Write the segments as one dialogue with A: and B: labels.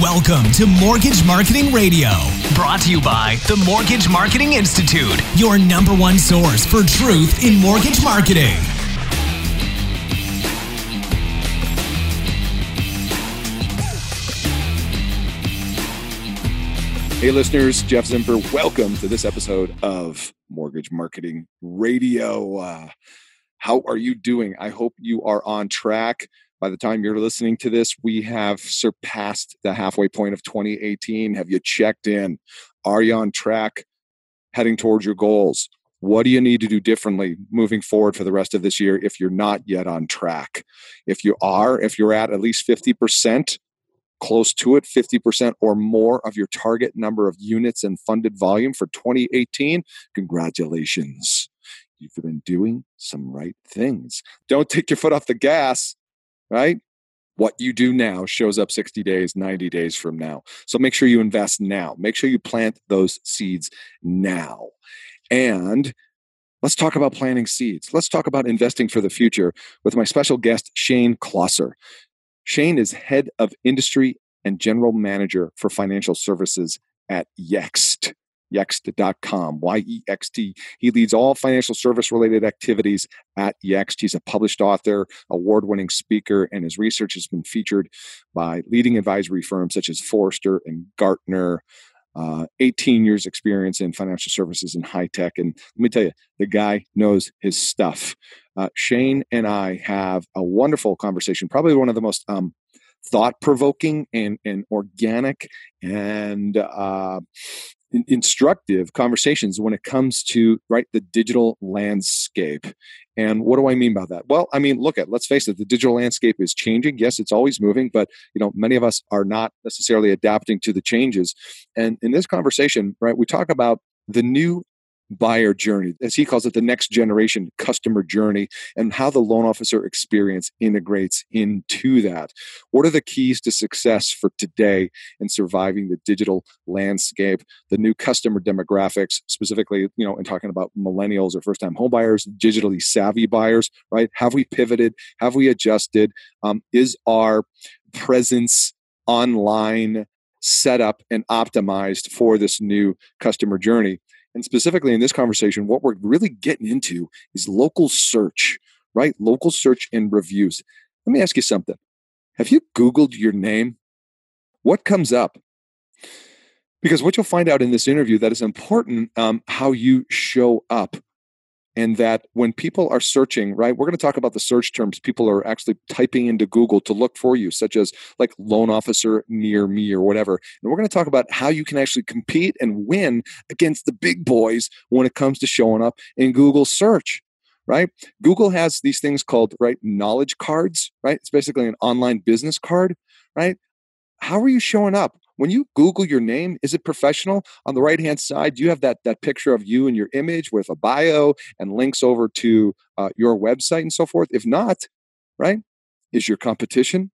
A: Welcome to Mortgage Marketing Radio, brought to you by the Mortgage Marketing Institute, your number one source for truth in mortgage marketing.
B: Hey, listeners, Jeff Zimper. Welcome to this episode of Mortgage Marketing Radio. Uh, how are you doing? I hope you are on track. By the time you're listening to this, we have surpassed the halfway point of 2018. Have you checked in? Are you on track heading towards your goals? What do you need to do differently moving forward for the rest of this year if you're not yet on track? If you are, if you're at at least 50%, close to it, 50% or more of your target number of units and funded volume for 2018, congratulations. You've been doing some right things. Don't take your foot off the gas right? What you do now shows up 60 days, 90 days from now. So make sure you invest now. Make sure you plant those seeds now. And let's talk about planting seeds. Let's talk about investing for the future with my special guest, Shane Closser. Shane is head of industry and general manager for financial services at Yext yext.com, Y E X T. He leads all financial service related activities at Yext. He's a published author, award winning speaker, and his research has been featured by leading advisory firms such as Forrester and Gartner. Uh, 18 years experience in financial services and high tech. And let me tell you, the guy knows his stuff. Uh, Shane and I have a wonderful conversation, probably one of the most um, thought provoking and, and organic and uh, instructive conversations when it comes to right the digital landscape. And what do i mean by that? Well i mean look at let's face it the digital landscape is changing. Yes it's always moving but you know many of us are not necessarily adapting to the changes. And in this conversation right we talk about the new buyer journey, as he calls it, the next generation customer journey, and how the loan officer experience integrates into that. What are the keys to success for today in surviving the digital landscape, the new customer demographics, specifically, you know, in talking about millennials or first time homebuyers, digitally savvy buyers, right? Have we pivoted? Have we adjusted? Um, is our presence online set up and optimized for this new customer journey? And specifically in this conversation, what we're really getting into is local search, right? Local search and reviews. Let me ask you something. Have you Googled your name? What comes up? Because what you'll find out in this interview that is important um, how you show up and that when people are searching right we're going to talk about the search terms people are actually typing into google to look for you such as like loan officer near me or whatever and we're going to talk about how you can actually compete and win against the big boys when it comes to showing up in google search right? Google has these things called right knowledge cards right? It's basically an online business card right? How are you showing up when you Google your name, is it professional? On the right hand side, do you have that that picture of you and your image with a bio and links over to uh, your website and so forth. If not, right, is your competition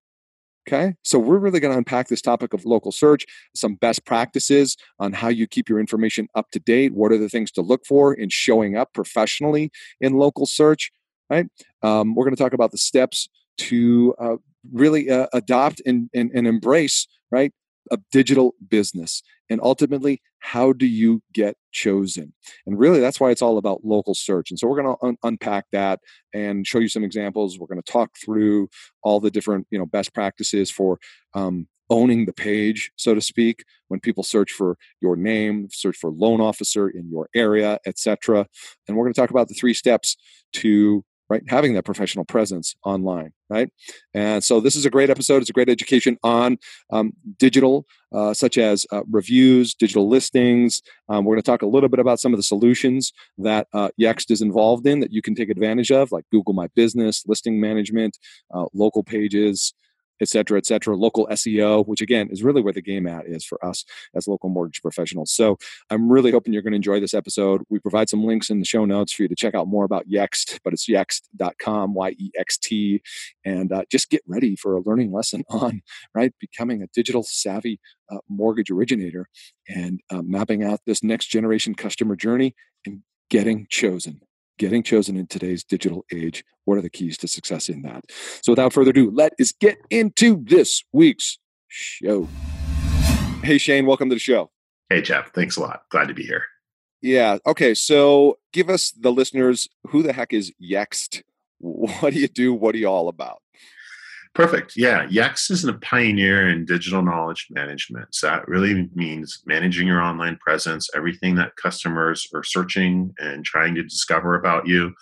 B: Okay. So we're really going to unpack this topic of local search, some best practices on how you keep your information up to date. What are the things to look for in showing up professionally in local search? Right. Um, we're going to talk about the steps to uh, really uh, adopt and, and, and embrace, right? A digital business. And ultimately, how do you get chosen? And really, that's why it's all about local search. And so we're going to un- unpack that and show you some examples. We're going to talk through all the different, you know, best practices for um, owning the page, so to speak, when people search for your name, search for loan officer in your area, etc. And we're going to talk about the three steps to right? Having that professional presence online right? And so this is a great episode. It's a great education on um, digital uh, such as uh, reviews digital listings. Um, we're going to talk a little bit about some of the solutions that uh, yext is involved in that you can take advantage of like google my business listing management uh, local pages et cetera, et cetera, local SEO, which again is really where the game at is for us as local mortgage professionals. So I'm really hoping you're going to enjoy this episode. We provide some links in the show notes for you to check out more about Yext, but it's yext.com, Y E X T. And uh, just get ready for a learning lesson on, right, becoming a digital savvy uh, mortgage originator and uh, mapping out this next generation customer journey and getting chosen getting chosen in today's digital age. What are the keys to success in that? So, without further ado, let us get into this week's show. Hey, Shane, welcome to the show.
C: Hey, Jeff. Thanks a lot. Glad to be here.
B: Yeah. Okay. So, give us the listeners who the heck is Yext? What do you do? What are you all about?
C: Perfect. Yeah. Yext is a pioneer in digital knowledge management. So that really means managing your online presence, everything that customers are searching and trying to discover about you.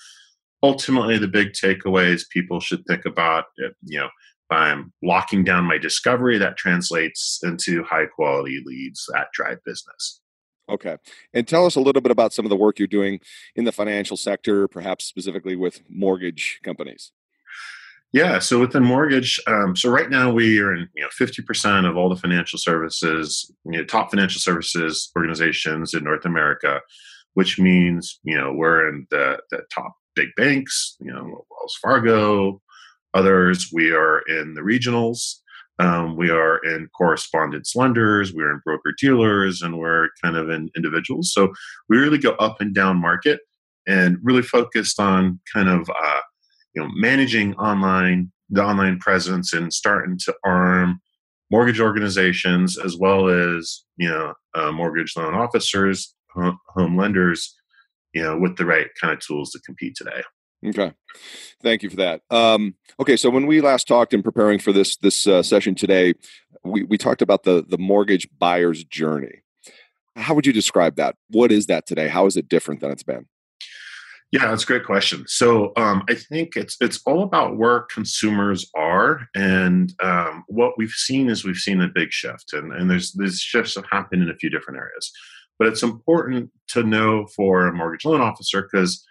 C: Ultimately, the big takeaways people should think about, uh, you know, if I'm locking down my discovery, that translates into high quality leads that drive business.
B: Okay. And tell us a little bit about some of the work you're doing in the financial sector, perhaps specifically with mortgage companies.
C: Yeah, so within mortgage, um, so right now we are in you know fifty percent of all the financial services, you know, top financial services organizations in North America, which means you know we're in the the top big banks, you know Wells Fargo, others. We are in the regionals. Um, we are in correspondence lenders, we're in broker dealers, and we're kind of in individuals. So we really go up and down market and really focused on kind of uh, you know managing online the online presence and starting to arm mortgage organizations as well as you know uh, mortgage loan officers home lenders you know with the right kind of tools to compete today.
B: Okay. Thank you for that. Um, okay so when we last talked in preparing for this this uh, session today we, we talked about the the mortgage buyer's journey. How would you describe that? What is that today? How is it different than it's been?
C: Yeah, that's a great question. So um, I think it's it's all about where consumers are, and um, what we've seen is we've seen a big shift, and and there's these shifts have happened in a few different areas, but it's important to know for a mortgage loan officer because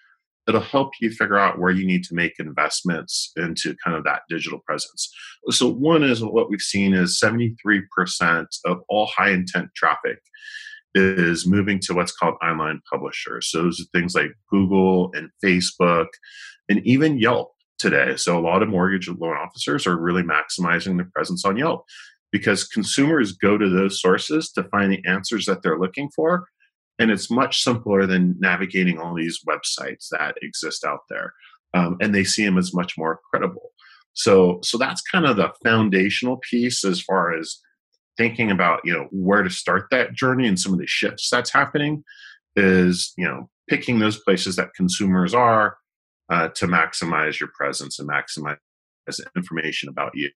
C: it'll help you figure out where you need to make investments into kind of that digital presence. So one is what we've seen is 73% of all high intent traffic is moving to what's called online publishers. So those are things like Google and Facebook and even Yelp today. So a lot of mortgage loan officers are really maximizing their presence on Yelp because consumers go to those sources to find the answers that they're looking for. And it's much simpler than navigating all these websites that exist out there. Um, and they see them as much more credible. So, so that's kind of the foundational piece as far as thinking about you know where to start that journey and some of the shifts that's happening is you know picking those places that consumers are uh, to maximize your presence and maximize information about you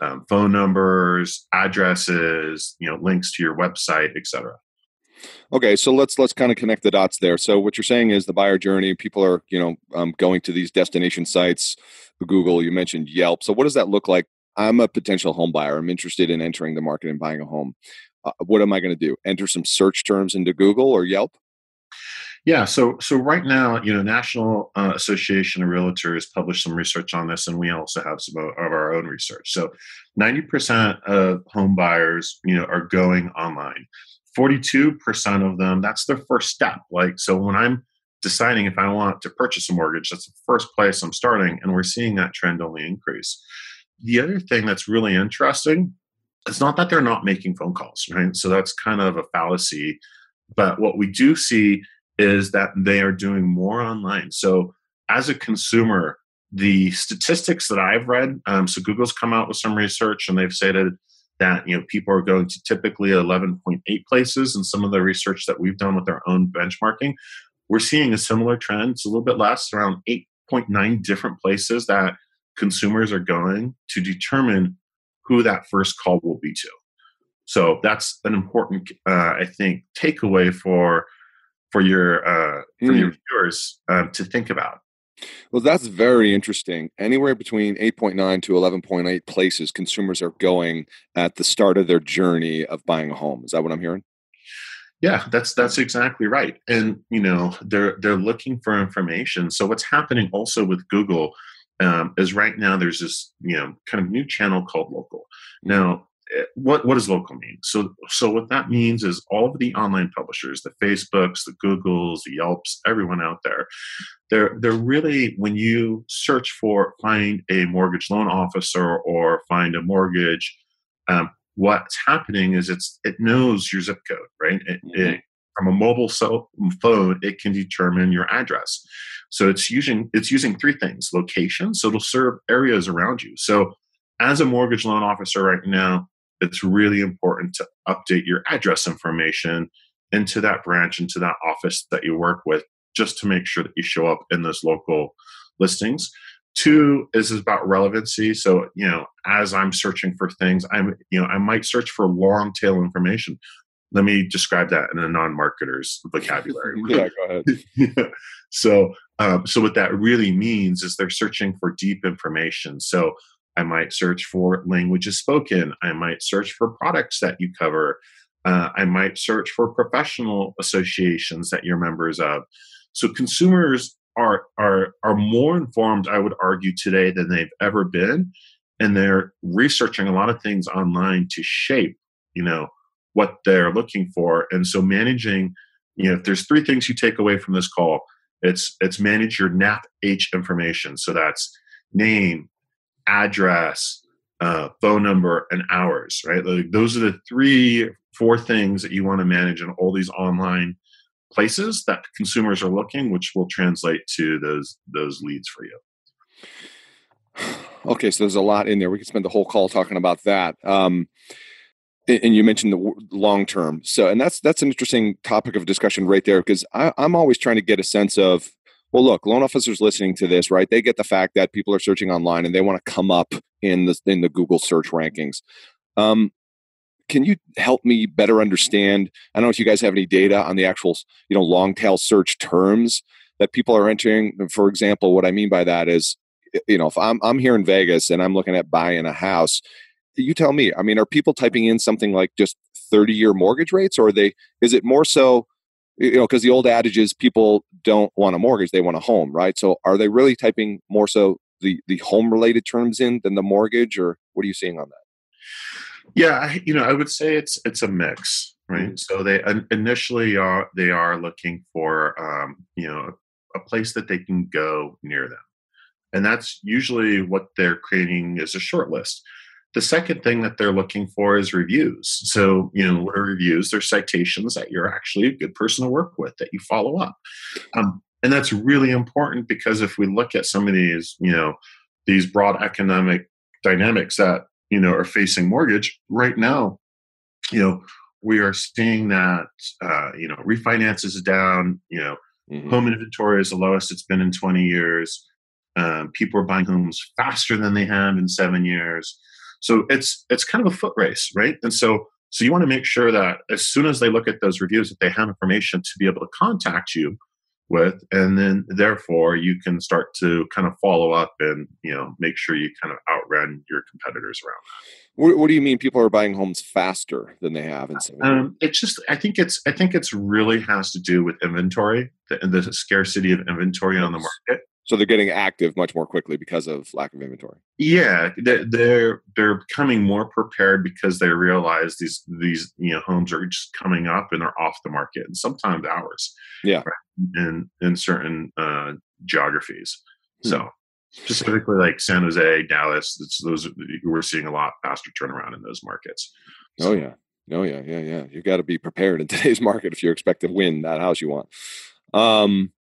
C: um, phone numbers addresses you know links to your website etc
B: okay so let's let's kind of connect the dots there so what you're saying is the buyer journey people are you know um, going to these destination sites google you mentioned yelp so what does that look like I'm a potential home buyer. I'm interested in entering the market and buying a home. Uh, what am I going to do? Enter some search terms into Google or Yelp?
C: Yeah, so so right now, you know, National uh, Association of Realtors published some research on this, and we also have some of our own research. So, ninety percent of home buyers, you know, are going online. Forty-two percent of them, that's their first step. Like, so when I'm deciding if I want to purchase a mortgage, that's the first place I'm starting, and we're seeing that trend only increase. The other thing that's really interesting it's not that they're not making phone calls, right? So that's kind of a fallacy. But what we do see is that they are doing more online. So as a consumer, the statistics that I've read, um, so Google's come out with some research and they've stated that you know people are going to typically 11.8 places, and some of the research that we've done with our own benchmarking, we're seeing a similar trend. It's a little bit less, around 8.9 different places that consumers are going to determine who that first call will be to. So that's an important, uh, I think, takeaway for for your uh, for mm. your viewers um, to think about.
B: Well, that's very interesting. Anywhere between 8.9 to 11.8 places consumers are going at the start of their journey of buying a home. Is that what I'm hearing?
C: Yeah, that's that's exactly right. And you know, they're they're looking for information. So what's happening also with Google um, is right now there's this you know kind of new channel called Local. Now Eh, what what does local mean? So so what that means is all of the online publishers, the Facebooks, the Googles, the Yelps, everyone out there, they're they're really when you search for find a mortgage loan officer or find a mortgage, um, what's happening is it's it knows your zip code, right? It, mm-hmm. it, from a mobile cell phone, it can determine your address. So it's using it's using three things: location, so it'll serve areas around you. So as a mortgage loan officer right now, it's really important to update your address information into that branch, into that office that you work with, just to make sure that you show up in those local listings. Two is about relevancy. So, you know, as I'm searching for things, I'm, you know, I might search for long tail information. Let me describe that in a non-marketer's vocabulary.
B: yeah, go ahead.
C: So, um, so what that really means is they're searching for deep information. So, I might search for languages spoken. I might search for products that you cover. Uh, I might search for professional associations that you're members of. So consumers are are are more informed, I would argue, today than they've ever been, and they're researching a lot of things online to shape, you know, what they're looking for. And so managing, you know, if there's three things you take away from this call, it's it's manage your NAP H information. So that's name, address, uh, phone number, and hours, right? Like those are the three, four things that you want to manage in all these online places that consumers are looking, which will translate to those those leads for you.
B: Okay, so there's a lot in there. We could spend the whole call talking about that. Um, and you mentioned the long term so and that's that's an interesting topic of discussion right there because i'm always trying to get a sense of well, look, loan officers listening to this, right? They get the fact that people are searching online and they want to come up in the in the Google search rankings. Um, can you help me better understand? I don't know if you guys have any data on the actual, you know, long tail search terms that people are entering. For example, what I mean by that is, you know, if I'm I'm here in Vegas and I'm looking at buying a house, you tell me. I mean, are people typing in something like just 30 year mortgage rates, or are they? Is it more so? You know because the old adage is people don't want a mortgage they want a home right? So are they really typing more so the the home related terms in than the mortgage or what are you seeing on that?
C: Yeah you know i would say it's it's a mix right? Mm-hmm. so they initially are they are looking for um, you know a place that they can go near them. And that's usually what they're creating is a short list the second thing that they're looking for is reviews. So, you know, what are reviews? They're citations that you're actually a good person to work with, that you follow up. Um, and that's really important because if we look at some of these, you know, these broad economic dynamics that, you know, are facing mortgage right now, you know, we are seeing that, uh, you know, refinances is down, you know, mm-hmm. home inventory is the lowest it's been in 20 years. Um, people are buying homes faster than they have in seven years so it's it's kind of a foot race, right? And so so you want to make sure that as soon as they look at those reviews, that they have information to be able to contact you with, and then therefore you can start to kind of follow up and you know make sure you kind of outrun your competitors around that.
B: What, what do you mean people are buying homes faster than they have in some?
C: Um, it's just I think it's I think it's really has to do with inventory, the, the scarcity of inventory on the market
B: so they're getting active much more quickly because of lack of inventory.
C: Yeah they're they're becoming more prepared because they realize these these you know homes are just coming up and they're off the market and sometimes hours
B: yeah.
C: right, in in certain uh, geographies. Hmm. so specifically like san jose dallas those we're seeing a lot faster turnaround in those markets.
B: So, oh yeah. Oh yeah yeah yeah. You got to be prepared in today's market if you expect to win that house you want. Um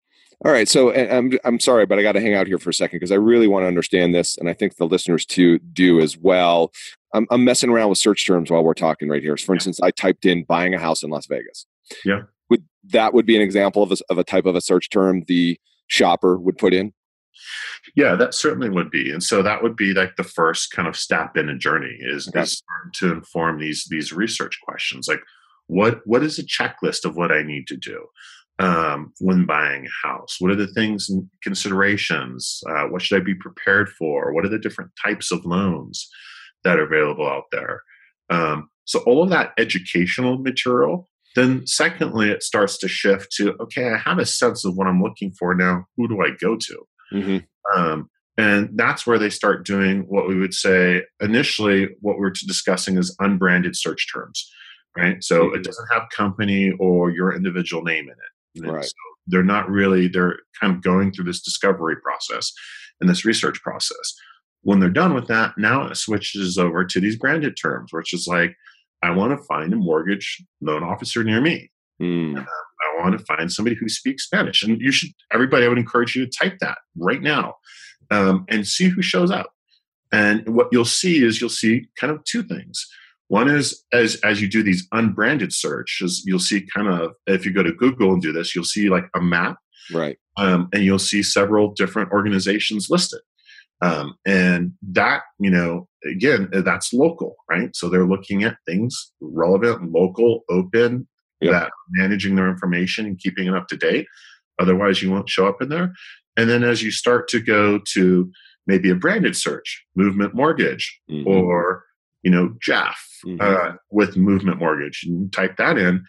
B: All right, so I'm I'm sorry, but I got to hang out here for a second because I really want to understand this, and I think the listeners too do as well. I'm, I'm messing around with search terms while we're talking right here. For instance, I typed in "buying a house in Las Vegas."
C: Yeah,
B: would that would be an example of a, of a type of a search term the shopper would put in?
C: Yeah, that certainly would be, and so that would be like the first kind of step in a journey is, okay. is to inform these these research questions, like what what is a checklist of what I need to do um, when buying a house? What are the things and considerations? Uh, what should I be prepared for? What are the different types of loans that are available out there? Um, so all of that educational material. Then, secondly, it starts to shift to okay, I have a sense of what I'm looking for now. Who do I go to? Mm-hmm. Um, and that's where they start doing what we would say initially, what we're discussing is unbranded search terms, right? So mm-hmm. it doesn't have company or your individual name in it.
B: Right. So
C: they're not really, they're kind of going through this discovery process and this research process. When they're done with that, now it switches over to these branded terms, which is like, I want to find a mortgage loan officer near me. Mm. I want to find somebody who speaks Spanish. And you should, everybody, I would encourage you to type that right now um, and see who shows up. And what you'll see is you'll see kind of two things. One is as as you do these unbranded searches, you'll see kind of if you go to Google and do this, you'll see like a map,
B: right?
C: Um, and you'll see several different organizations listed. Um, and that you know again that's local right so they're looking at things relevant local open yep. that managing their information and keeping it up to date otherwise you won't show up in there and then as you start to go to maybe a branded search movement mortgage mm-hmm. or you know, Jeff mm-hmm. uh, with Movement Mortgage, and type that in.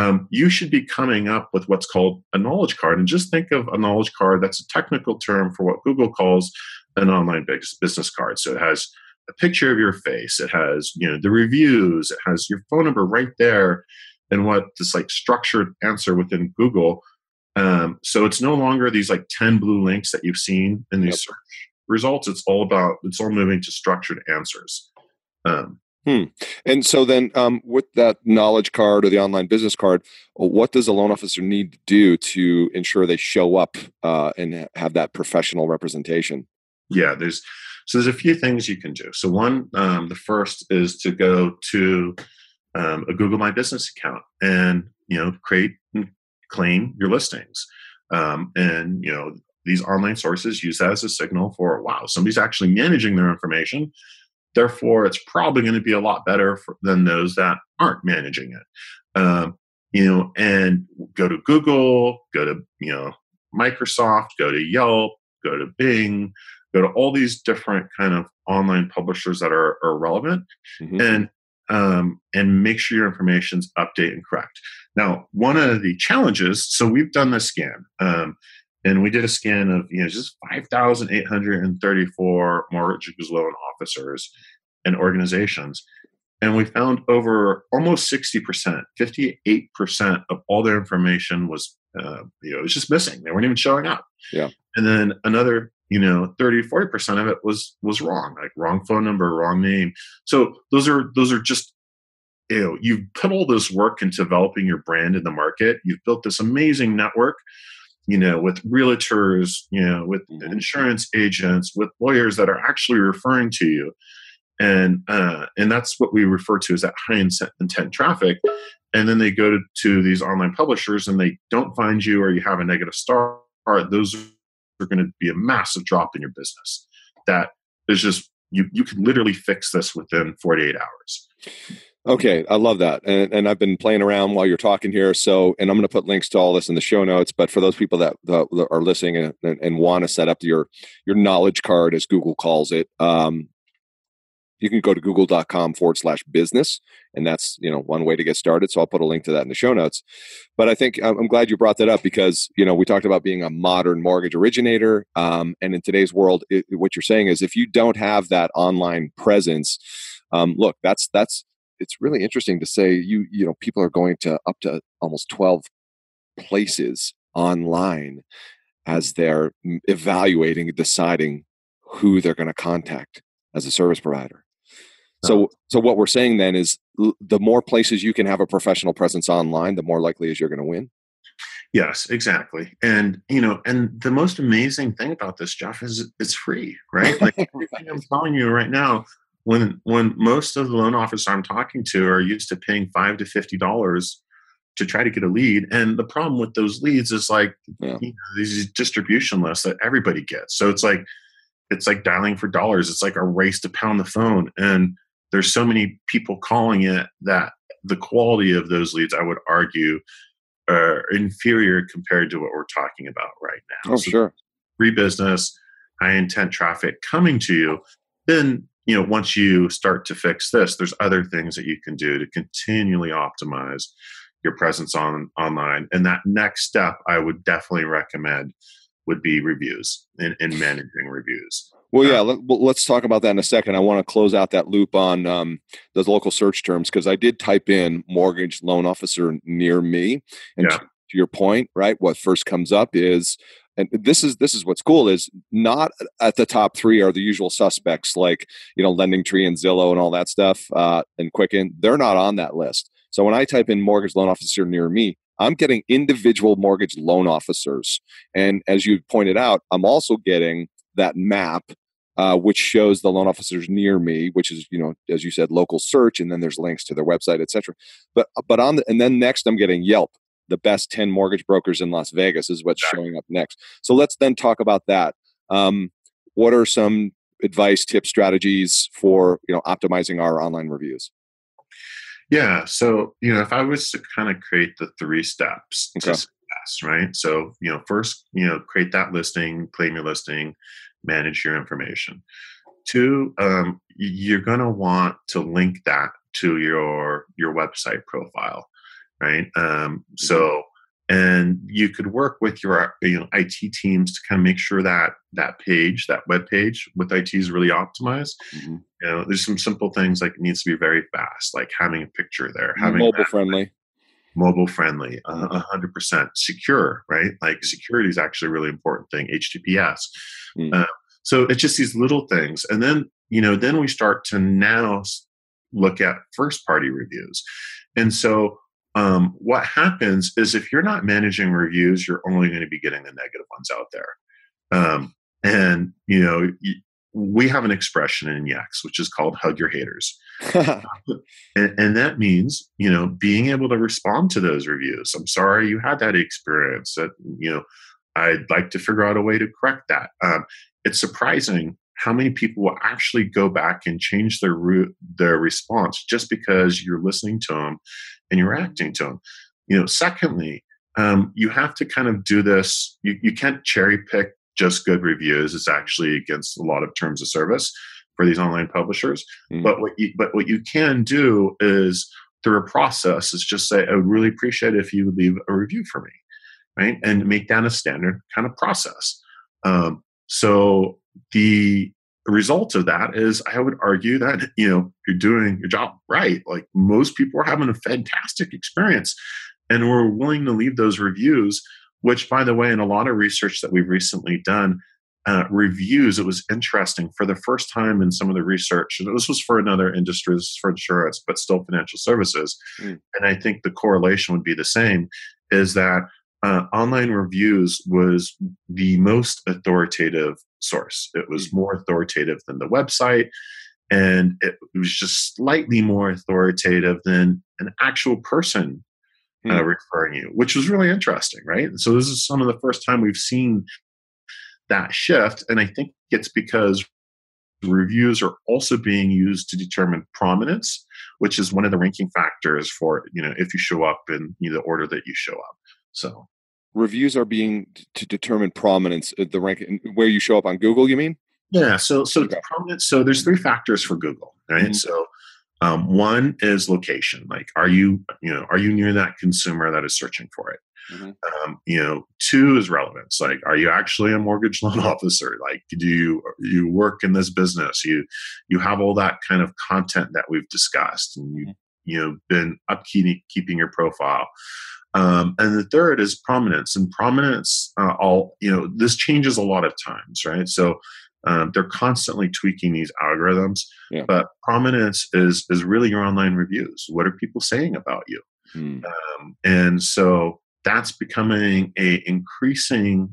C: Um, you should be coming up with what's called a knowledge card. And just think of a knowledge card that's a technical term for what Google calls an online business card. So it has a picture of your face, it has you know the reviews, it has your phone number right there, and what this like structured answer within Google. Um, so it's no longer these like 10 blue links that you've seen in these yep. search results. It's all about it's all moving to structured answers.
B: Um, hmm. And so then, um, with that knowledge card or the online business card, what does a loan officer need to do to ensure they show up uh, and have that professional representation?
C: Yeah, there's so there's a few things you can do. So one, um, the first is to go to um, a Google My Business account and you know create and claim your listings, um, and you know these online sources use that as a signal for wow somebody's actually managing their information Therefore, it's probably going to be a lot better for, than those that aren't managing it. Um, you know, and go to Google, go to you know Microsoft, go to Yelp, go to Bing, go to all these different kind of online publishers that are, are relevant, mm-hmm. and um, and make sure your information's update and correct. Now, one of the challenges, so we've done this scan. Um, and we did a scan of you know just 5834 mortgage loan officers and organizations. And we found over almost 60% 58% of all their information was uh, you know it was just missing. They weren't even showing up.
B: Yeah.
C: And then another you know 30 40% of it was was wrong like wrong phone number wrong name. So those are those are just you know you've put all this work into developing your brand in the market. You've built this amazing network you know, with realtors, you know, with mm-hmm. insurance agents, with lawyers that are actually referring to you. And uh, and that's what we refer to as that high intent traffic. And then they go to, to these online publishers and they don't find you or you have a negative star. Those are going to be a massive drop in your business. That is just you you can literally fix this within 48 hours.
B: Okay, I love that, and, and I've been playing around while you're talking here. So, and I'm going to put links to all this in the show notes. But for those people that, that are listening and, and, and want to set up your your knowledge card, as Google calls it, um, you can go to google.com forward slash business, and that's you know one way to get started. So I'll put a link to that in the show notes. But I think I'm glad you brought that up because you know we talked about being a modern mortgage originator, um, and in today's world, it, what you're saying is if you don't have that online presence, um, look, that's that's it's really interesting to say you you know people are going to up to almost 12 places online as they're evaluating deciding who they're going to contact as a service provider so so what we're saying then is the more places you can have a professional presence online the more likely is you're going to win
C: Yes, exactly. And you know, and the most amazing thing about this, Jeff, is it's free, right? Like everything I'm telling you right now, when when most of the loan officers I'm talking to are used to paying five to fifty dollars to try to get a lead, and the problem with those leads is like yeah. you know, these distribution lists that everybody gets. So it's like it's like dialing for dollars. It's like a race to pound the phone, and there's so many people calling it that the quality of those leads, I would argue, are inferior compared to what we're talking about right now.
B: Oh, so sure.
C: Free business, high intent traffic coming to you. Then, you know, once you start to fix this, there's other things that you can do to continually optimize your presence on online. And that next step, I would definitely recommend would be reviews and, and managing reviews.
B: Well, yeah, let, us talk about that in a second. I want to close out that loop on um, those local search terms because I did type in mortgage loan officer near me, and yeah. to, to your point, right? What first comes up is and this is this is what's cool is not at the top three are the usual suspects like you know LendingTree and Zillow and all that stuff uh, and Quicken. They're not on that list. So when I type in mortgage loan officer near me, I'm getting individual mortgage loan officers, and as you pointed out, I'm also getting that map uh, which shows the loan officers near me, which is you know as you said local search, and then there's links to their website, etc. But but on the and then next I'm getting Yelp, the best ten mortgage brokers in Las Vegas is what's showing up next. So let's then talk about that. Um, what are some advice, tips, strategies for you know optimizing our online reviews?
C: Yeah, so you know if I was to kind of create the three steps okay. to success, right? So you know first you know create that listing, claim your listing manage your information. Two, um, you're going to want to link that to your your website profile, right? Um, mm-hmm. so, and you could work with your you know IT teams to kind of make sure that that page, that web page with IT is really optimized. Mm-hmm. You know, there's some simple things like it needs to be very fast, like having a picture there, having
B: mobile friendly
C: mobile friendly, mm-hmm. a hundred percent secure, right? Like security is actually a really important thing. HTTPS. Mm. Uh, so it's just these little things, and then you know, then we start to now look at first party reviews, and so um, what happens is if you're not managing reviews, you're only going to be getting the negative ones out there. Um, and you know, we have an expression in Yext which is called "hug your haters," and, and, that means you know being able to respond to those reviews. I'm sorry you had that experience. That you know, I'd like to figure out a way to correct that. Um, it's surprising how many people will actually go back and change their route, their response just because you're listening to them and you're acting to them. You know, secondly, um, you have to kind of do this. You, you can't cherry pick just good reviews. It's actually against a lot of terms of service for these online publishers. Mm. But what you, but what you can do is through a process is just say, I would really appreciate if you would leave a review for me, right? And make that a standard kind of process. Um, so the result of that is I would argue that, you know, you're doing your job right. Like most people are having a fantastic experience and we're willing to leave those reviews, which by the way, in a lot of research that we've recently done, uh, reviews, it was interesting for the first time in some of the research, and this was for another industry, this is for insurance, but still financial services. Mm. And I think the correlation would be the same is that uh, online reviews was the most authoritative source. It was more authoritative than the website, and it was just slightly more authoritative than an actual person uh, mm. referring you, which was really interesting, right? So this is some of the first time we've seen that shift, and I think it's because reviews are also being used to determine prominence, which is one of the ranking factors for you know if you show up in you know, the order that you show up. So
B: reviews are being to determine prominence at uh, the rank where you show up on Google. You mean?
C: Yeah. So so okay. prominence. So there's three factors for Google, right? Mm-hmm. So um, one is location. Like, are you you know are you near that consumer that is searching for it? Mm-hmm. Um, you know, two is relevance. Like, are you actually a mortgage loan officer? Like, do you you work in this business? You you have all that kind of content that we've discussed, and you mm-hmm. you know been upkeeping keeping your profile. Um, and the third is prominence. And prominence, uh, all you know, this changes a lot of times, right? So um, they're constantly tweaking these algorithms. Yeah. But prominence is is really your online reviews. What are people saying about you? Hmm. Um, and so that's becoming a increasingly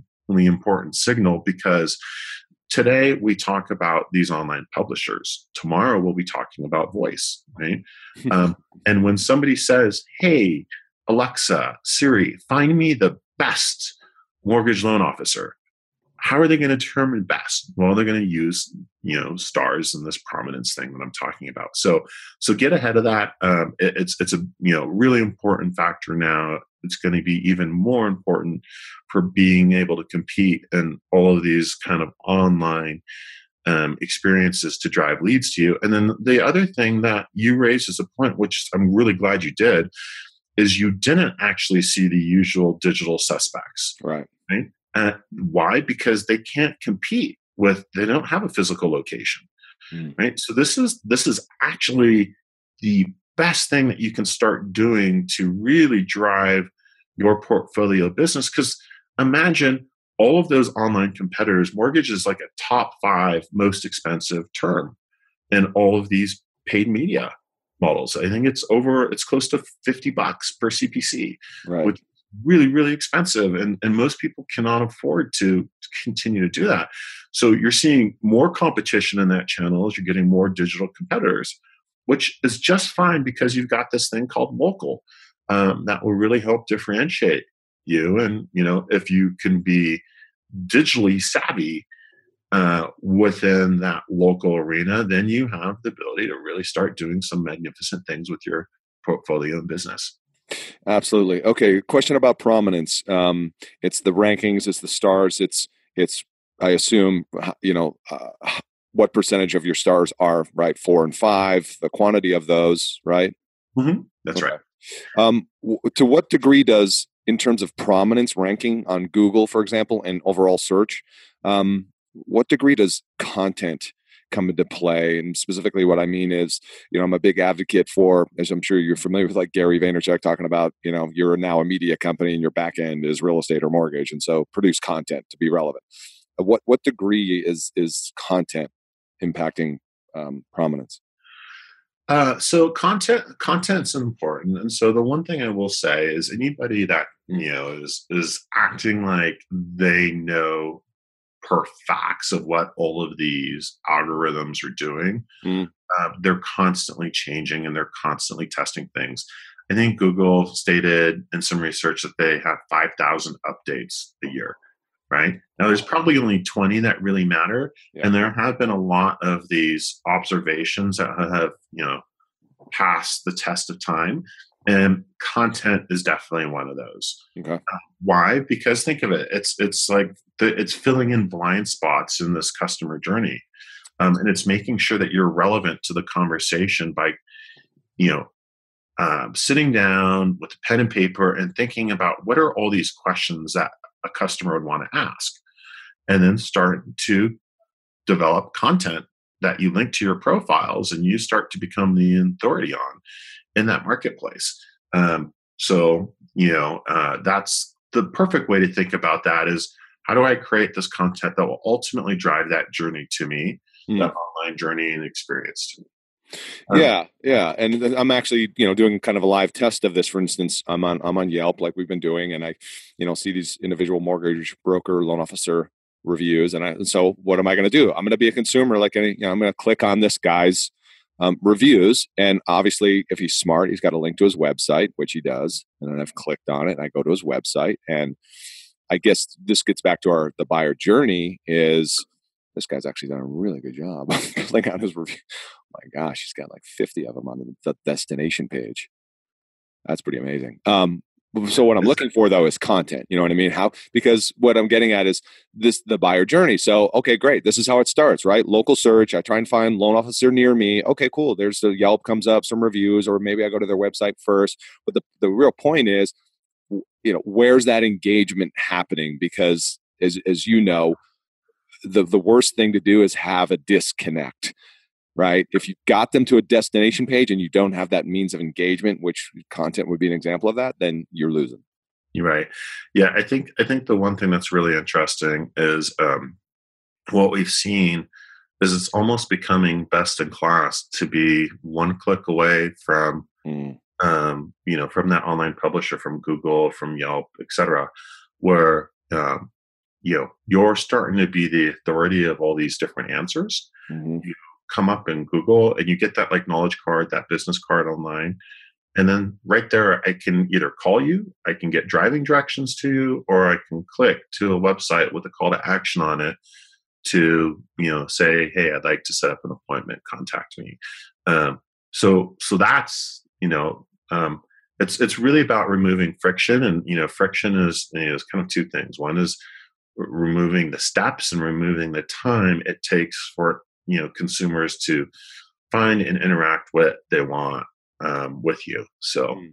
C: important signal because today we talk about these online publishers tomorrow we'll be talking about voice right um, and when somebody says hey alexa siri find me the best mortgage loan officer. How are they going to determine best? Well they're going to use you know stars and this prominence thing that i'm talking about. So so get ahead of that. Um, it, it's it's a you know really important factor now. It's going to be even more important for being able to compete in all of these kind of online um, experiences to drive leads to you. And then the other thing that you raised as a point which i'm really glad you did is you didn't actually see the usual digital suspects
B: right
C: right uh, why? Because they can't compete with they don't have a physical location, mm. right? So this is this is actually the best thing that you can start doing to really drive your portfolio business. Because imagine all of those online competitors. Mortgage is like a top five most expensive term in all of these paid media models. I think it's over, it's close to 50 bucks per CPC,
B: right.
C: which is really really expensive and, and most people cannot afford to continue to do that so you're seeing more competition in that channel as you're getting more digital competitors which is just fine because you've got this thing called local um, that will really help differentiate you and you know if you can be digitally savvy uh, within that local arena then you have the ability to really start doing some magnificent things with your portfolio and business
B: Absolutely. Okay. Question about prominence. Um, it's the rankings. It's the stars. It's it's. I assume you know uh, what percentage of your stars are right. Four and five. The quantity of those. Right.
C: Mm-hmm. That's okay. right.
B: Um, w- to what degree does, in terms of prominence ranking on Google, for example, and overall search, um, what degree does content come into play. And specifically, what I mean is, you know, I'm a big advocate for, as I'm sure you're familiar with, like Gary Vaynerchuk talking about, you know, you're now a media company and your back end is real estate or mortgage, and so produce content to be relevant. Uh, what what degree is is content impacting um, prominence?
C: Uh, so content content's important, and so the one thing I will say is anybody that you know is is acting like they know per facts of what all of these algorithms are doing. Mm. Uh, they're constantly changing and they're constantly testing things. I think Google stated in some research that they have 5,000 updates a year, right? Now, there's probably only 20 that really matter. Yeah. And there have been a lot of these observations that have, you know, passed the test of time. And content is definitely one of those.
B: Okay. Uh,
C: why? Because think of it, it's it's like the, it's filling in blind spots in this customer journey, um, and it's making sure that you're relevant to the conversation by, you know, um, sitting down with a pen and paper and thinking about what are all these questions that a customer would want to ask, and then start to develop content that you link to your profiles and you start to become the authority on in that marketplace. Um, so, you know, uh, that's the perfect way to think about that is how do I create this content that will ultimately drive that journey to me, mm. that online journey and experience to me.
B: Um, yeah, yeah, and I'm actually, you know, doing kind of a live test of this. For instance, I'm on I'm on Yelp, like we've been doing, and I, you know, see these individual mortgage broker, loan officer reviews, and I. And so, what am I going to do? I'm going to be a consumer, like any. You know, I'm going to click on this guy's um, reviews. And obviously, if he's smart, he's got a link to his website, which he does. And then I've clicked on it and I go to his website. And I guess this gets back to our the buyer journey is this guy's actually done a really good job like on his review. Oh my gosh, he's got like 50 of them on the destination page. That's pretty amazing. Um, so what i'm looking for though is content you know what i mean? How because what i'm getting at is this the buyer journey. So okay great this is how it starts right? Local search i try and find loan officer near me. Okay cool there's the yelp comes up some reviews or maybe i go to their website first. But the, the real point is you know where's that engagement happening? Because as as you know the the worst thing to do is have a disconnect right? If you got them to a destination page and you don't have that means of engagement, which content would be an example of that, then you're losing.
C: You're right. Yeah, I think I think the one thing that's really interesting is um, what we've seen is it's almost becoming best in class to be one click away from mm. um, you know, from that online publisher, from Google, from Yelp, etc., where um, you know you're starting to be the authority of all these different answers. Mm-hmm. You come up in Google and you get that like knowledge card, that business card online. And then right there, I can either call you, I can get driving directions to you, or I can click to a website with a call to action on it to, you know, say, hey, I'd like to set up an appointment, contact me. Um, so, so that's, you know, um, it's it's really about removing friction, and you know, friction is you know, is kind of two things. One is removing the steps and removing the time it takes for you know consumers to find and interact what they want um, with you. So. Hmm.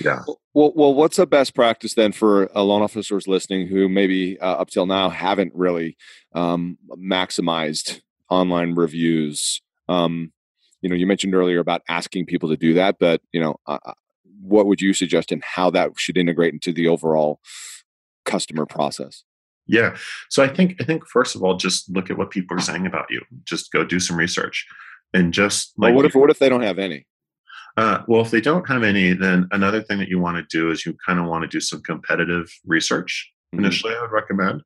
C: Yeah.
B: Well, well, what's a best practice then for uh, loan officers listening who maybe uh, up till now haven't really um, maximized online reviews? Um, you know, you mentioned earlier about asking people to do that, but you know, uh, uh what would you suggest and how that should integrate into the overall customer process?
C: Yeah. So I think I think first of all, just look at what people are saying about you. Just go do some research, and just
B: like well, what if what if they don't have any?
C: Uh, well, if they don't have any, then another thing that you want to do is you kind of want to do some competitive research. Mm-hmm. Initially, I would recommend,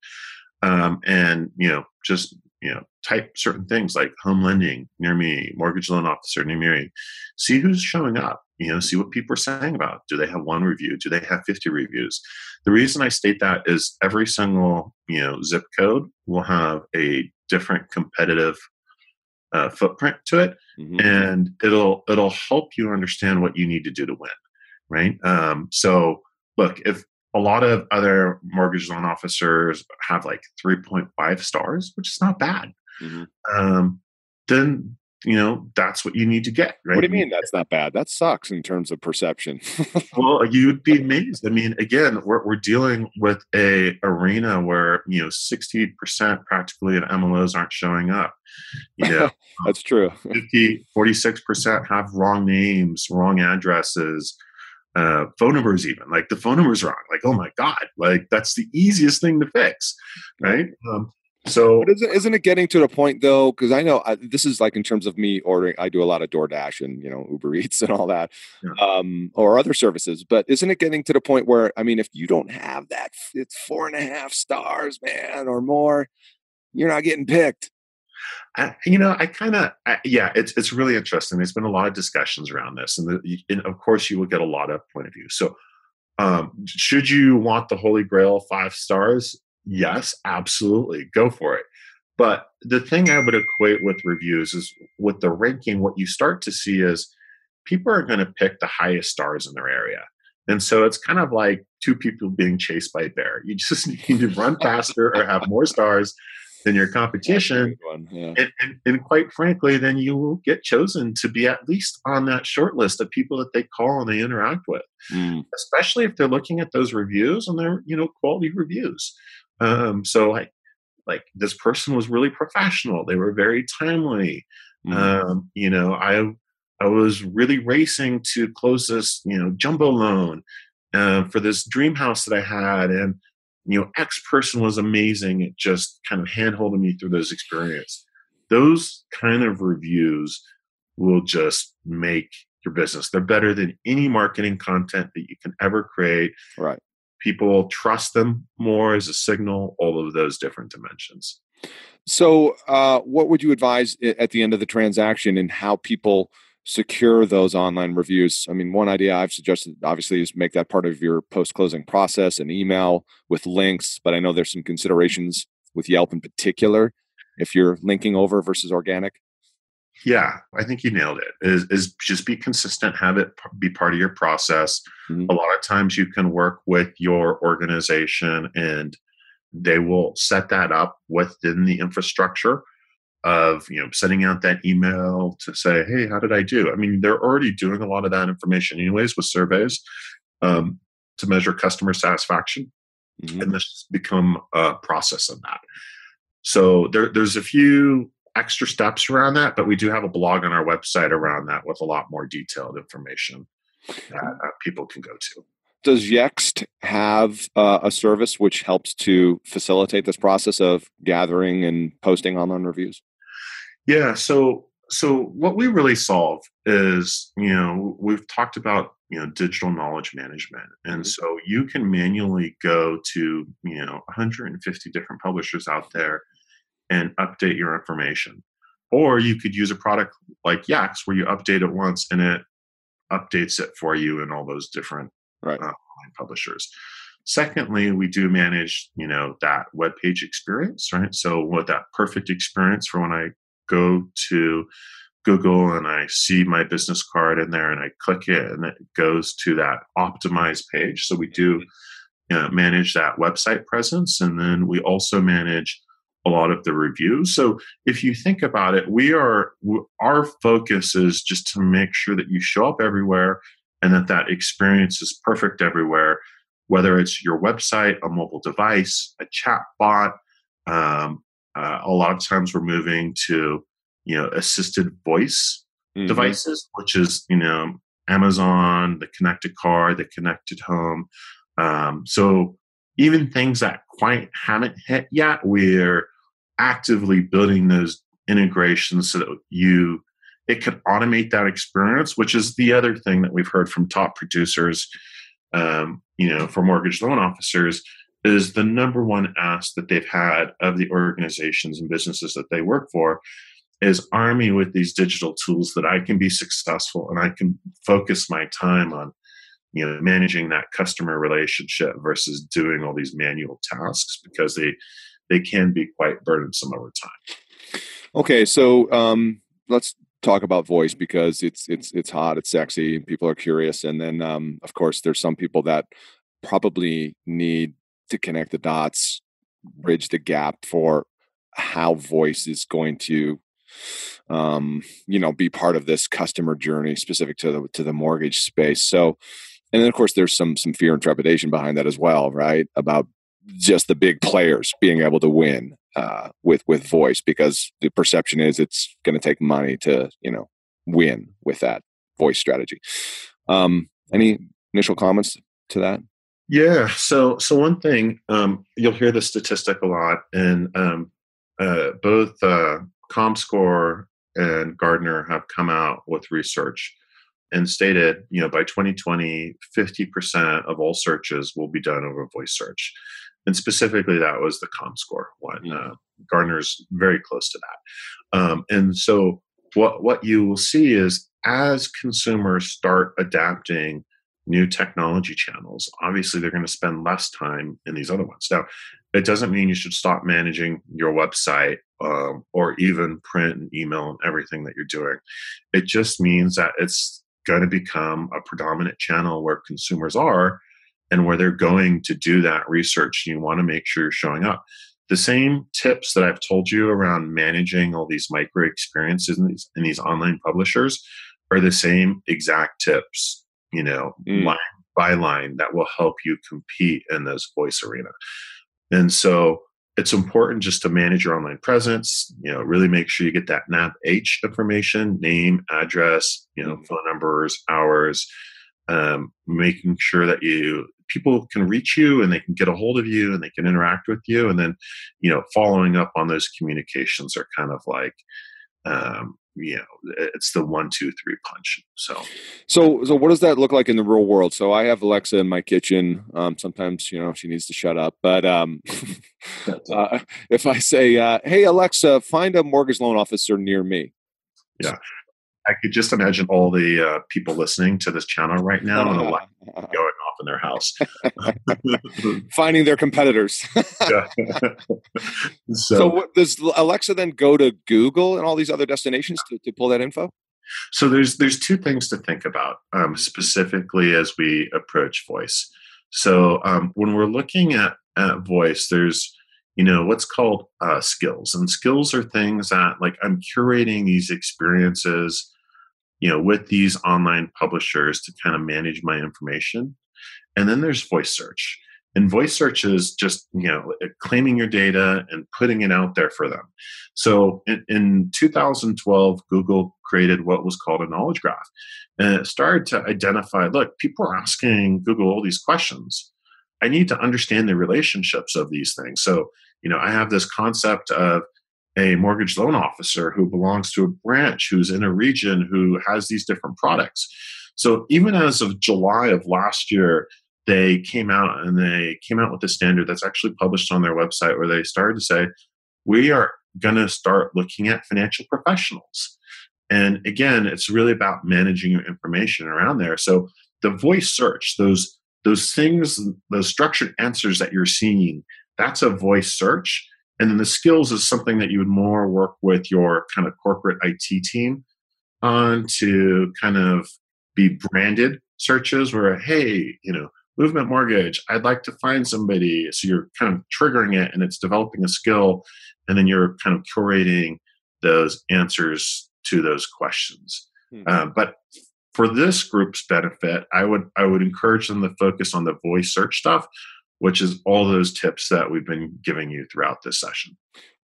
C: um, and you know, just you know, type certain things like home lending near me, mortgage loan officer near me. See who's showing up you know see what people are saying about do they have one review do they have 50 reviews the reason i state that is every single you know zip code will have a different competitive uh, footprint to it mm-hmm. and it'll it'll help you understand what you need to do to win right um, so look if a lot of other mortgage loan officers have like 3.5 stars which is not bad. Mm-hmm. um, then you know that's what you need to get right
B: what do you mean that's not bad? That sucks in terms of perception.
C: Well you'd be amazed. I mean again we're, we're dealing with a arena where you know 60% practically of mlos aren't showing up.
B: You know that's true.
C: 50 46% have wrong names wrong addresses uh, phone numbers even like the phone number's wrong like oh my god like that's the easiest thing to fix right um, so
B: but isn't, isn't it getting to the point though? Because I know I, this is like in terms of me ordering, I do a lot of DoorDash and you know Uber Eats and all that, yeah. um, or other services. But isn't it getting to the point where I mean, if you don't have that, it's four and a half stars, man, or more, you're not getting picked.
C: I, you know, I kind of, yeah, it's it's really interesting. There's been a lot of discussions around this, and, the, and of course, you will get a lot of point of view. So, um, should you want the holy grail five stars? yes, absolutely, go for it. But the thing I would equate with reviews is with the ranking, what you start to see is people are going to pick the highest stars in their area. And so it's kind of like two people being chased by a bear. You just need to run faster or have more stars than your competition. Yeah. And, and, and, quite frankly, then you will get chosen to be at least on that short list of people that they call and they interact with, mm. especially if they're looking at those reviews and they're, you know, quality reviews. Um, so like like this person was really professional. They were very timely. Mm-hmm. Um, you know, I I was really racing to close this you know jumbo loan uh, for this dream house that I had, and you know X person was amazing at just kind of handholding me through those experience. Those kind of reviews will just make your business. They're better than any marketing content that you can ever create.
B: Right
C: people trust them more as a signal, all of those different dimensions.
B: So, uh, what would you advise at the end of the transaction and how people secure those online reviews? I mean, one idea I've suggested obviously is make that part of your post closing process, an email with links, but I know there's some considerations with Yelp in particular if you're linking over versus organic.
C: Yeah, I think you nailed it. Is is just be consistent, have it be part of your process. Mm-hmm. A lot of times you can work with your organization and they will set that up within the infrastructure of you know sending out that email to say hey how did i do i mean they're already doing a lot of that information anyways with surveys um, to measure customer satisfaction mm-hmm. and this has become a process of that so there, there's a few extra steps around that, but we do have a blog on our website around that with a lot more detailed information that uh, people can go to.
B: Does Yext have uh, a service which helps to facilitate this process of gathering and posting online reviews?
C: Yeah, so so what we really solve is, you know, we've talked about you know digital knowledge management and mm-hmm. so you can manually go to you know 150 different publishers out there and update your information or you could use a product like Yext where you update it once and it updates it for you in all those different
B: right.
C: uh, publishers secondly we do manage you know that web page experience right so what that perfect experience for when i go to Google and I see my business card in there and I click it and it goes to that optimized page. So we do you know, manage that website presence and then we also manage a lot of the reviews. So if you think about it, we are our focus is just to make sure that you show up everywhere and that that experience is perfect everywhere, whether it's your website, a mobile device, a chat bot. Um, uh, a lot of times we're moving to you know assisted voice mm-hmm. devices, which is you know Amazon, the connected car, the connected home. Um, so even things that quite haven't hit yet, we're actively building those integrations so that you it could automate that experience, which is the other thing that we've heard from top producers, um, you know, for mortgage loan officers is the number one ask that they've had of the organizations and businesses that they work for is arm me with these digital tools that I can be successful and I can focus my time on you know managing that customer relationship versus doing all these manual tasks because they they can be quite burdensome over time.
B: Okay, so um, let's talk about voice because it's it's it's hot, it's sexy, people are curious, and then um, of course there's some people that probably need to connect the dots, bridge the gap for how voice is going to um, you know, be part of this customer journey specific to the to the mortgage space. So, and then of course there's some some fear and trepidation behind that as well, right? About just the big players being able to win uh, with with voice because the perception is it's going to take money to you know win with that voice strategy. Um, any initial comments to that?
C: Yeah. So so one thing um, you'll hear the statistic a lot, and um, uh, both uh, ComScore and Gartner have come out with research and stated, you know, by 2020, 50% of all searches will be done over voice search. And specifically, that was the ComScore one. Uh, Gartner's very close to that. Um, and so, what what you will see is as consumers start adapting new technology channels, obviously they're going to spend less time in these other ones. Now, it doesn't mean you should stop managing your website um, or even print and email and everything that you're doing. It just means that it's going to become a predominant channel where consumers are and where they're going to do that research. You want to make sure you're showing up. The same tips that I've told you around managing all these micro experiences in these, in these online publishers are the same exact tips, you know, mm. line by line that will help you compete in this voice arena. And so it's important just to manage your online presence, you know, really make sure you get that NAP H information, name, address, you know, mm-hmm. phone numbers, hours, um, making sure that you people can reach you and they can get a hold of you and they can interact with you. And then you know following up on those communications are kind of like um, you know it's the one two three punch. So.
B: So so what does that look like in the real world? So i have alexa in my kitchen. Um, sometimes you know she needs to shut up. But um, uh, if i say uh, hey alexa find a mortgage loan officer near me.
C: Yeah I could just imagine all the uh, people listening to this channel right now and a lot going off in their house,
B: finding their competitors. so, so does Alexa then go to Google and all these other destinations to, to pull that info?
C: So there's there's two things to think about um, specifically as we approach voice. So um, when we're looking at, at voice, there's you know what's called uh, skills, and skills are things that like I'm curating these experiences you know with these online publishers to kind of manage my information. And then there's voice search. And voice search is just you know uh, claiming your data and putting it out there for them. So in, in 2012 google created what was called a knowledge graph. And it started to identify look people are asking google all these questions. I need to understand the relationships of these things. So you know i have this concept of a mortgage loan officer who belongs to a branch who's in a region who has these different products. So even as of July of last year, they came out and they came out with a standard that's actually published on their website where they started to say, we are going to start looking at financial professionals. And again, it's really about managing your information around there. So the voice search, those those things, those structured answers that you're seeing, that's a voice search. And then the skills is something that you would more work with your kind of corporate IT team on to kind of be branded searches where, hey, you know, movement mortgage, I'd like to find somebody. So you're kind of triggering it and it's developing a skill. And then you're kind of curating those answers to those questions. Mm-hmm. Uh, but for this group's benefit, I would I would encourage them to focus on the voice search stuff, which is all those tips that we've been giving you throughout this session.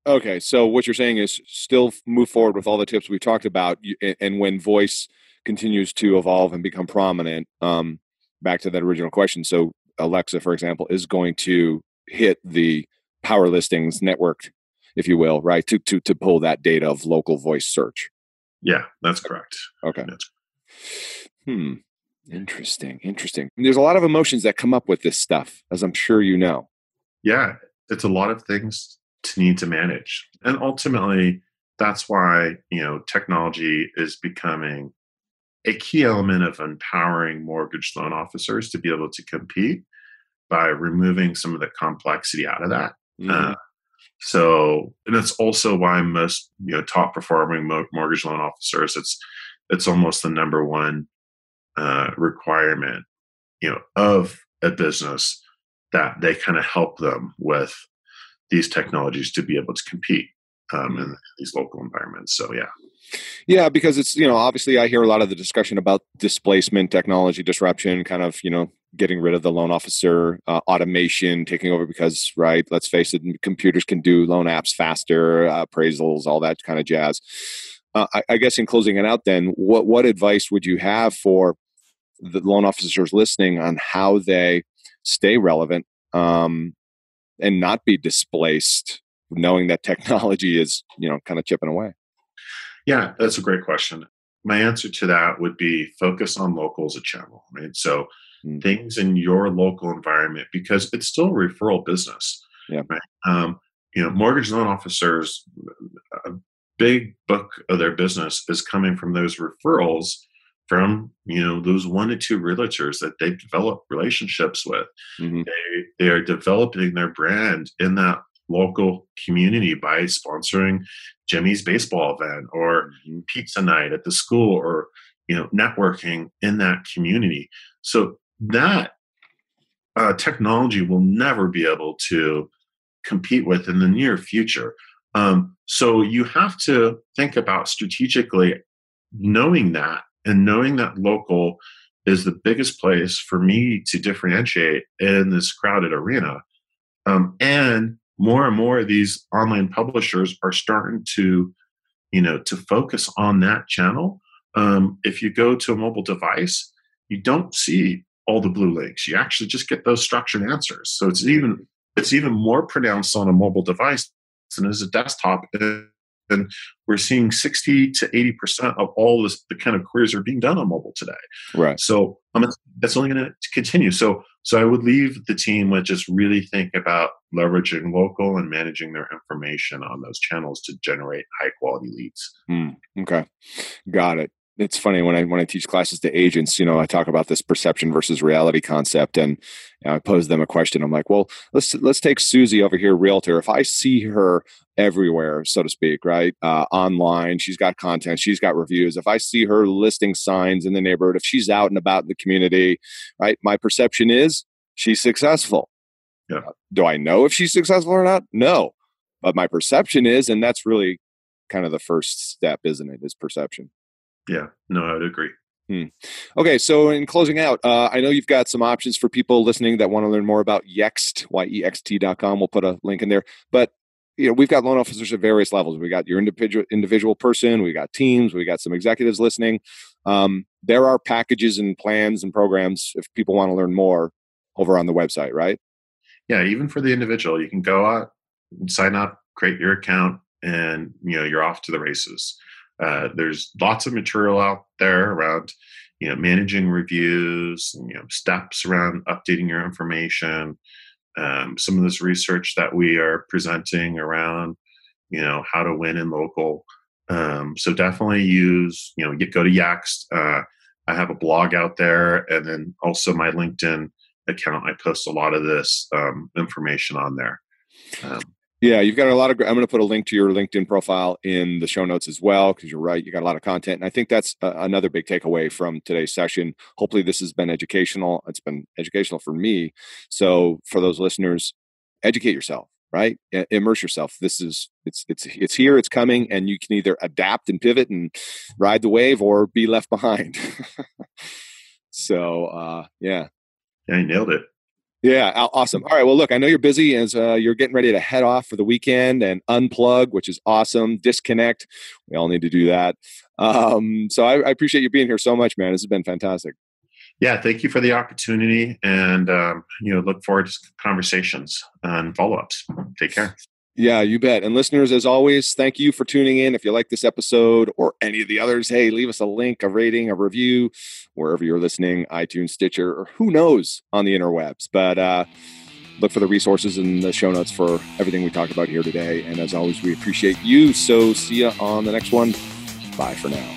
B: Okay, so what you're saying is still move forward with all the tips we talked about, and when voice continues to evolve and become prominent, um, back to that original question. So Alexa, for example, is going to hit the power listings network, if you will, right, to to to pull that data of local voice search.
C: Yeah, that's correct.
B: Okay. That's Hmm. Interesting. Interesting. There's a lot of emotions that come up with this stuff, as I'm sure you know.
C: Yeah, it's a lot of things to need to manage. And ultimately, that's why, you know, technology is becoming a key element of empowering mortgage loan officers to be able to compete by removing some of the complexity out of that. Mm. Uh, so, and it's also why most, you know, top performing mortgage loan officers, it's it's almost the number one uh, requirement, you know, of a business that they kind of help them with these technologies to be able to compete um, in these local environments. So yeah.
B: Yeah, because it's you know obviously I hear a lot of the discussion about displacement, technology disruption, kind of you know getting rid of the loan officer, uh, automation taking over because right, let's face it, computers can do loan apps faster, uh, appraisals, all that kind of jazz. Uh, I, I, guess in closing it out, then, what what advice would you have for the loan officers listening on how they stay relevant um, and not be displaced, knowing that technology is you know kind of chipping away?
C: Yeah, that's a great question. My answer to that would be focus on local as a channel, right? So mm. things in your local environment because it's still a referral business.
B: Yeah.
C: Right? Um, you know, mortgage loan officers, a big book of their business is coming from those referrals from you know those one to two realtors that they've developed relationships with mm-hmm. they, they are developing their brand in that local community by sponsoring jimmy's baseball event or mm-hmm. pizza night at the school or you know networking in that community so that uh, technology will never be able to compete with in the near future um, so you have to think about strategically knowing that and knowing that local is the biggest place for me to differentiate in this crowded arena. Um, and more and more of these online publishers are starting to, you know, to focus on that channel. Um, if you go to a mobile device, you don't see all the blue links. You actually just get those structured answers. So it's even it's even more pronounced on a mobile device than as a desktop and we're seeing 60 to 80% of all this, the kind of queries are being done on mobile today.
B: Right.
C: So um, that's only going to continue. So, so I would leave the team with just really think about leveraging local and managing their information on those channels to generate high quality leads.
B: Mm, okay. Got it it's funny when I when I teach classes to agents, you know, I talk about this perception versus reality concept, and you know, I pose them a question. I'm like, well, let's let's take Susie over here, realtor. If I see her everywhere, so to speak, right, uh, online, she's got content, she's got reviews. If I see her listing signs in the neighborhood, if she's out and about in the community, right, my perception is she's successful.
C: Yeah.
B: Do I know if she's successful or not? No, but my perception is, and that's really kind of the first step, isn't it? Is perception.
C: Yeah, no, I would agree.
B: Hmm. Okay, so in closing out, uh, I know you've got some options for people listening that want to learn more about Yext, Y-E-X-T.com. We'll put a link in there. But you know, we've got loan officers at various levels. We got your individual individual person, we got teams, we got some executives listening. Um, there are packages and plans and programs if people want to learn more over on the website, right?
C: Yeah, even for the individual, you can go out, sign up, create your account, and you know you're off to the races. Uh, there's lots of material out there around, you know managing reviews you know steps around updating your information um, some of this research that we are presenting around you know how to win in local. Um, so definitely use you know get go to Yext. Uh, i have a blog out there and then also my linkedin account. I post a lot of this um, information on there. Um,
B: yeah, you've got a lot of. I'm going to put a link to your LinkedIn profile in the show notes as well because you're right. You got a lot of content, and I think that's a, another big takeaway from today's session. Hopefully, this has been educational. It's been educational for me. So, for those listeners, educate yourself. Right, immerse yourself. This is it's it's it's here. It's coming, and you can either adapt and pivot and ride the wave, or be left behind. so, uh, yeah,
C: yeah, you nailed it.
B: Yeah, awesome. All right. Well, look, I know you're busy as uh, you're getting ready to head off for the weekend and unplug, which is awesome. Disconnect. We all need to do that. Um, so I, I, appreciate you being here so much, man. This has been fantastic.
C: Yeah, thank you for the opportunity, and um, you know, look forward to conversations and follow ups. Take care.
B: Yeah, you bet. And listeners, as always, thank you for tuning in. If you like this episode or any of the others, hey, leave us a link, a rating, a review, wherever you're listening, iTunes, Stitcher, or who knows on the interwebs. But uh, look for the resources in the show notes for everything we talked about here today. And as always, we appreciate you. So see you on the next one. Bye for now.